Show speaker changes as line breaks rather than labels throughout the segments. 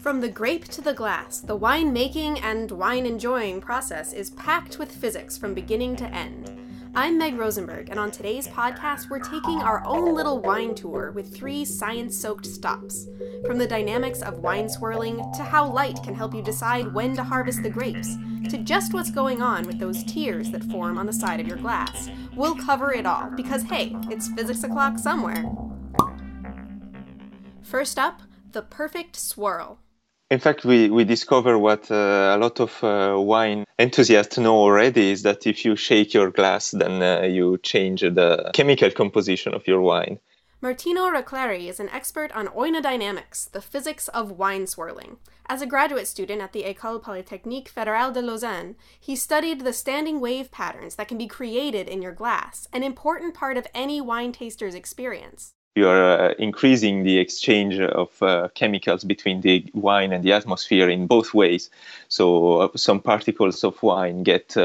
From the grape to the glass, the wine making and wine enjoying process is packed with physics from beginning to end. I'm Meg Rosenberg, and on today's podcast, we're taking our own little wine tour with three science soaked stops. From the dynamics of wine swirling, to how light can help you decide when to harvest the grapes, to just what's going on with those tears that form on the side of your glass. We'll cover it all, because hey, it's physics o'clock somewhere. First up, the perfect swirl.
In fact, we, we discover what uh, a lot of uh, wine enthusiasts know already is that if you shake your glass, then uh, you change the chemical composition of your wine.
Martino Reclari is an expert on oenodynamics, the physics of wine swirling. As a graduate student at the École Polytechnique Fédérale de Lausanne, he studied the standing wave patterns that can be created in your glass, an important part of any wine taster's experience
you are uh, increasing the exchange of uh, chemicals between the wine and the atmosphere in both ways. So uh, some particles of wine get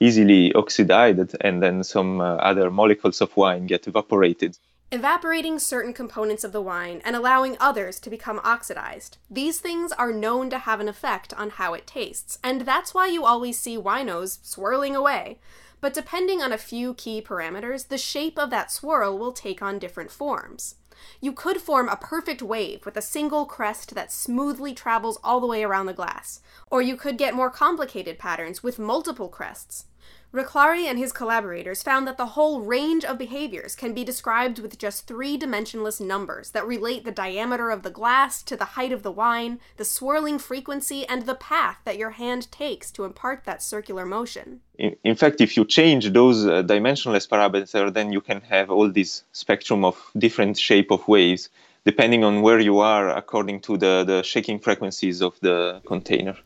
easily oxidized, and then some other molecules of wine get evaporated.
Evaporating certain components of the wine and allowing others to become oxidized. These things are known to have an effect on how it tastes, and that's why you always see winos swirling away but depending on a few key parameters, the shape of that swirl will take on different forms. You could form a perfect wave with a single crest that smoothly travels all the way around the glass, or you could get more complicated patterns with multiple crests. Reclari and his collaborators found that the whole range of behaviors can be described with just three dimensionless numbers that relate the diameter of the glass to the height of the wine, the swirling frequency, and the path that your hand takes to impart that circular motion.
In, in fact, if you change those uh, dimensionless parameters, then you can have all this spectrum of different shape of waves depending on where you are according to the, the shaking frequencies of the container.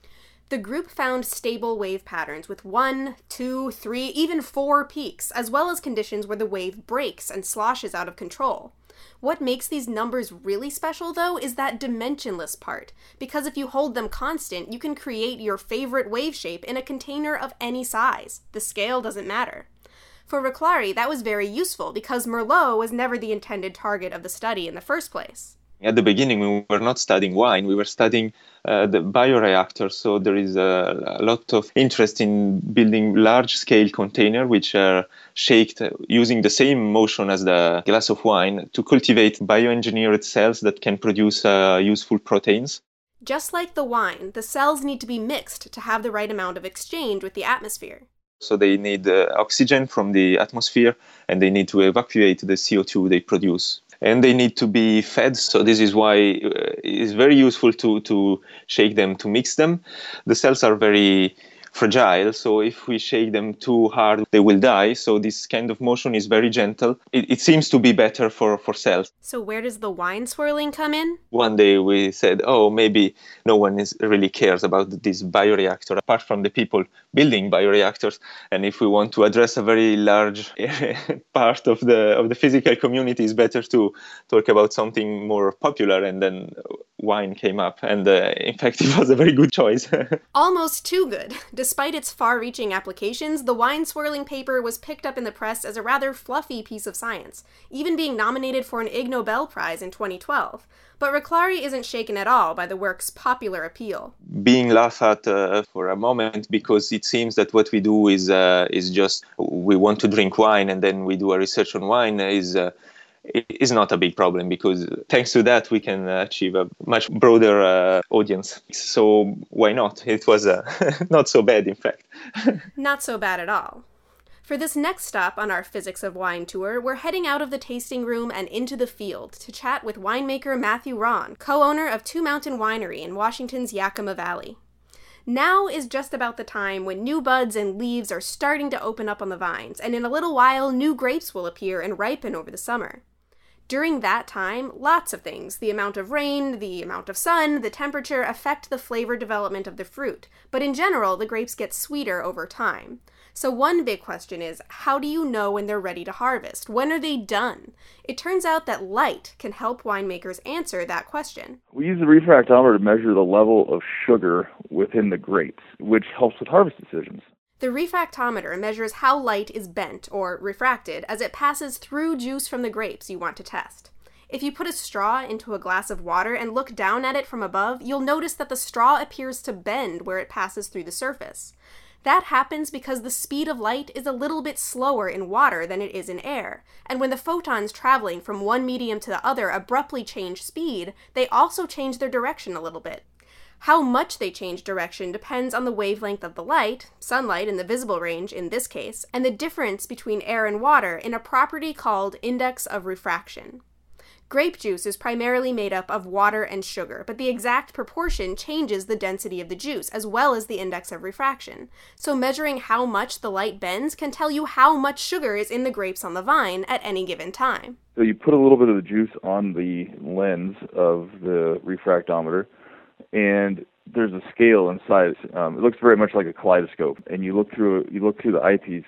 The group found stable wave patterns with one, two, three, even four peaks, as well as conditions where the wave breaks and sloshes out of control. What makes these numbers really special, though, is that dimensionless part, because if you hold them constant, you can create your favorite wave shape in a container of any size. The scale doesn't matter. For Reclari, that was very useful because Merlot was never the intended target of the study in the first place.
At the beginning, we were not studying wine, we were studying uh, the bioreactor. So there is a, a, lot of interest in building large scale container which are shaped using the same motion as the glass of wine to cultivate bioengineered cells that can produce uh, useful proteins.
Just like the wine, the cells need to be mixed to have the right amount of exchange with the atmosphere.
So they need uh, oxygen from the atmosphere and they need to evacuate the CO2 they produce and they need to be fed. So this is why uh, it's very useful to to shake them to mix them. The cells are very fragile. So if we shake them too hard, they will die. So this kind of motion is very gentle. It, it seems to be better for, for cells.
So where does the wine swirling come in?
One day we said, oh, maybe no one is really cares about this bioreactor apart from the people building bioreactors. And if we want to address a very large part of the of the physical community, it's better to talk about something more popular. And then wine came up, and uh, in fact, it was a very good choice.
Almost too good. Despite its far reaching applications, the wine swirling paper was picked up in the press as a rather fluffy piece of science, even being nominated for an Ig Nobel Prize in 2012. But Reclari isn't shaken at all by the work's popular appeal.
Being laughed at uh, for a moment because it seems that what we do is uh, is just we want to drink wine and then we do a research on wine is uh, is not a big problem because thanks to that we can achieve a much broader uh, audience. So why not? It was uh, not so bad, in fact.
not so bad at all. For this next stop on our Physics of Wine tour, we're heading out of the tasting room and into the field to chat with winemaker Matthew Rahn, co owner of Two Mountain Winery in Washington's Yakima Valley. Now is just about the time when new buds and leaves are starting to open up on the vines, and in a little while, new grapes will appear and ripen over the summer. During that time, lots of things the amount of rain, the amount of sun, the temperature affect the flavor development of the fruit, but in general, the grapes get sweeter over time. So, one big question is how do you know when they're ready to harvest? When are they done? It turns out that light can help winemakers answer that question.
We use the refractometer to measure the level of sugar within the grapes, which helps with harvest decisions.
The refractometer measures how light is bent or refracted as it passes through juice from the grapes you want to test. If you put a straw into a glass of water and look down at it from above, you'll notice that the straw appears to bend where it passes through the surface. That happens because the speed of light is a little bit slower in water than it is in air, and when the photons traveling from one medium to the other abruptly change speed, they also change their direction a little bit. How much they change direction depends on the wavelength of the light, sunlight in the visible range in this case, and the difference between air and water in a property called index of refraction. Grape juice is primarily made up of water and sugar, but the exact proportion changes the density of the juice as well as the index of refraction. So measuring how much the light bends can tell you how much sugar is in the grapes on the vine at any given time.
So you put a little bit of the juice on the lens of the refractometer, and there's a scale inside. Um, it looks very much like a kaleidoscope, and you look through you look through the eyepiece,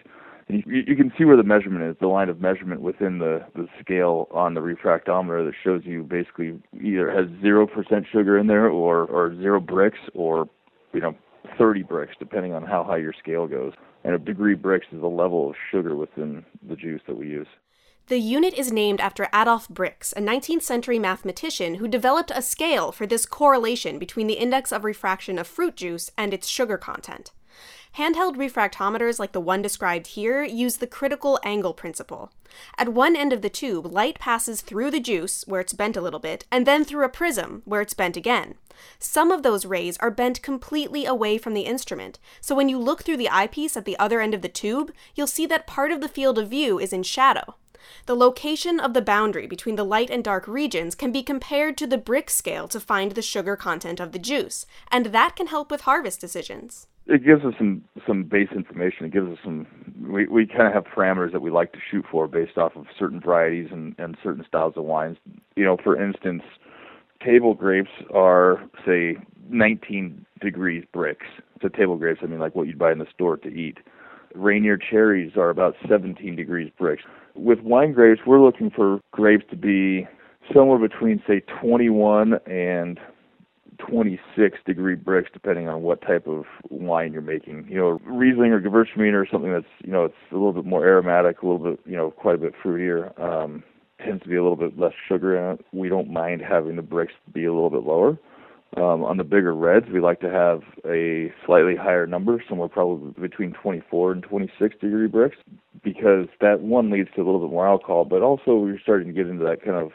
and you, you can see where the measurement is, the line of measurement within the, the scale on the refractometer that shows you basically either has zero percent sugar in there or, or zero Brix, or you know 30 Brix, depending on how high your scale goes. And a degree Brix is the level of sugar within the juice that we use.
The unit is named after Adolf Brix, a 19th century mathematician who developed a scale for this correlation between the index of refraction of fruit juice and its sugar content. Handheld refractometers like the one described here use the critical angle principle. At one end of the tube, light passes through the juice, where it's bent a little bit, and then through a prism, where it's bent again. Some of those rays are bent completely away from the instrument, so when you look through the eyepiece at the other end of the tube, you'll see that part of the field of view is in shadow. The location of the boundary between the light and dark regions can be compared to the Brix scale to find the sugar content of the juice, and that can help with harvest decisions
it gives us some some base information. It gives us some we we kind of have parameters that we like to shoot for based off of certain varieties and and certain styles of wines. You know, for instance, table grapes are say 19 degrees Brix. So table grapes, I mean like what you'd buy in the store to eat. Rainier cherries are about 17 degrees Brix. With wine grapes, we're looking for grapes to be somewhere between say 21 and 26 degree Brix, depending on what type of wine you're making. You know, Riesling or Gewürztraminer or something that's you know it's a little bit more aromatic, a little bit you know quite a bit fruitier. Um, tends to be a little bit less sugar in it. We don't mind having the Brix be a little bit lower. Um, on the bigger reds, we like to have a slightly higher number, somewhere probably between 24 and 26 degree Brix, because that one leads to a little bit more alcohol, but also we're starting to get into that kind of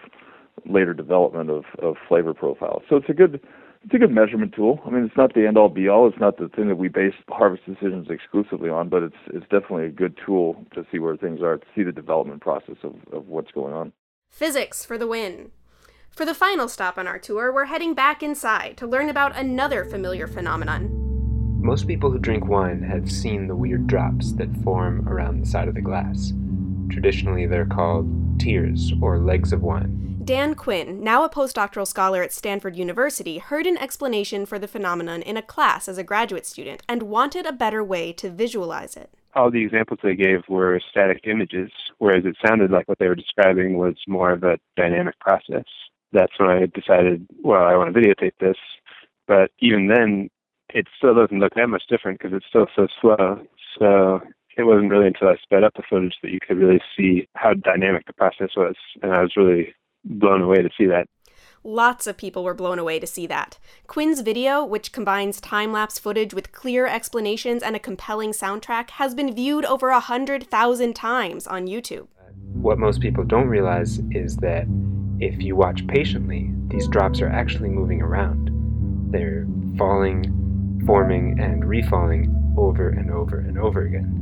later development of, of flavor profile. So it's a good it's a good measurement tool. I mean, it's not the end all be all. It's not the thing that we base harvest decisions exclusively on, but it's it's definitely a good tool to see where things are, to see the development process of, of what's going on.
Physics for the win. For the final stop on our tour, we're heading back inside to learn about another familiar phenomenon.
Most people who drink wine have seen the weird drops that form around the side of the glass. Traditionally, they're called tears or legs of wine.
Dan Quinn, now a postdoctoral scholar at Stanford University, heard an explanation for the phenomenon in a class as a graduate student and wanted a better way to visualize it.
All the examples they gave were static images, whereas it sounded like what they were describing was more of a dynamic process. That's when I decided, well, I want to videotape this. But even then, it still doesn't look that much different because it's still so slow. So it wasn't really until I sped up the footage that you could really see how dynamic the process was. And I was really blown away to see that.
Lots of people were blown away to see that. Quinn's video, which combines time lapse footage with clear explanations and a compelling soundtrack, has been viewed over a hundred thousand times on YouTube.
What most people don't realize is that if you watch patiently, these drops are actually moving around. They're falling, forming, and refalling over and over and over again.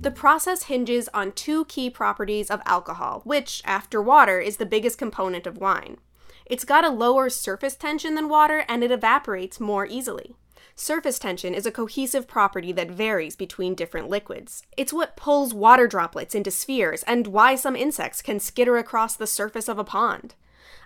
The process hinges on two key properties of alcohol, which, after water, is the biggest component of wine. It's got a lower surface tension than water and it evaporates more easily. Surface tension is a cohesive property that varies between different liquids. It's what pulls water droplets into spheres and why some insects can skitter across the surface of a pond.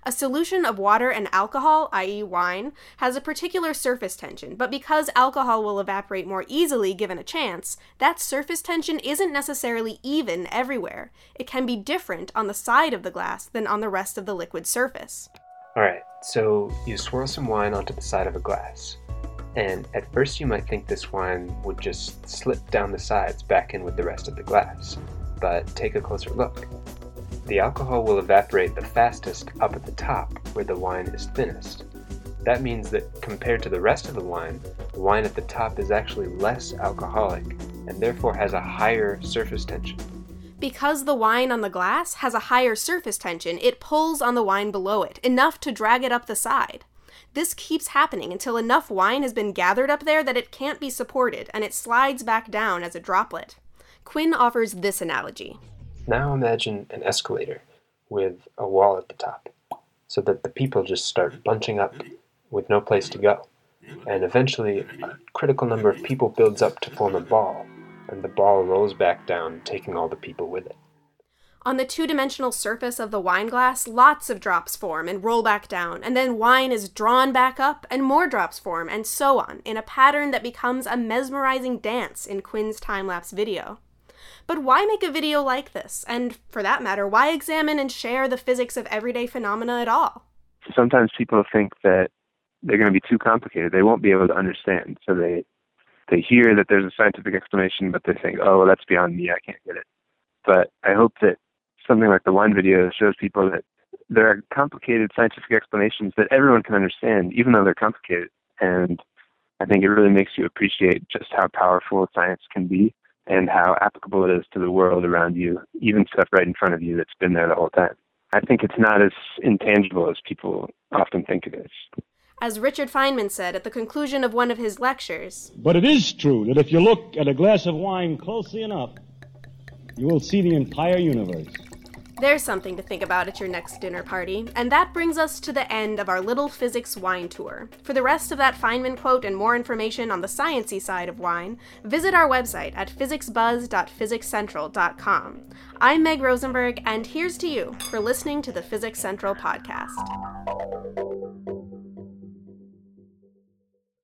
A solution of water and alcohol, i.e., wine, has a particular surface tension, but because alcohol will evaporate more easily given a chance, that surface tension isn't necessarily even everywhere. It can be different on the side of the glass than on the rest of the liquid surface.
Alright, so you swirl some wine onto the side of a glass. And at first, you might think this wine would just slip down the sides back in with the rest of the glass. But take a closer look the alcohol will evaporate the fastest up at the top, where the wine is thinnest. That means that compared to the rest of the wine, the wine at the top is actually less alcoholic and therefore has a higher surface tension.
Because the wine on the glass has a higher surface tension, it pulls on the wine below it, enough to drag it up the side. This keeps happening until enough wine has been gathered up there that it can't be supported and it slides back down as a droplet. Quinn offers this analogy.
Now imagine an escalator with a wall at the top, so that the people just start bunching up with no place to go. And eventually, a critical number of people builds up to form a ball, and the ball rolls back down, taking all the people with it.
On the two dimensional surface of the wine glass, lots of drops form and roll back down, and then wine is drawn back up, and more drops form, and so on, in a pattern that becomes a mesmerizing dance in Quinn's time lapse video. But why make a video like this? And for that matter, why examine and share the physics of everyday phenomena at all?
Sometimes people think that they're going to be too complicated. They won't be able to understand. So they they hear that there's a scientific explanation, but they think, oh, well, that's beyond me. I can't get it. But I hope that something like the wine video shows people that there are complicated scientific explanations that everyone can understand, even though they're complicated. And I think it really makes you appreciate just how powerful science can be and how applicable it is to the world around you, even stuff right in front of you that's been there the whole time. I think it's not as intangible as people often think it is.
As Richard Feynman said at the conclusion of one of his lectures,
But it is true that if you look at a glass of wine closely enough, you will see the entire universe.
There's something to think about at your next dinner party, and that brings us to the end of our little physics wine tour. For the rest of that Feynman quote and more information on the sciency side of wine, visit our website at physicsbuzz.physicscentral.com. I'm Meg Rosenberg, and here's to you for listening to the Physics Central podcast.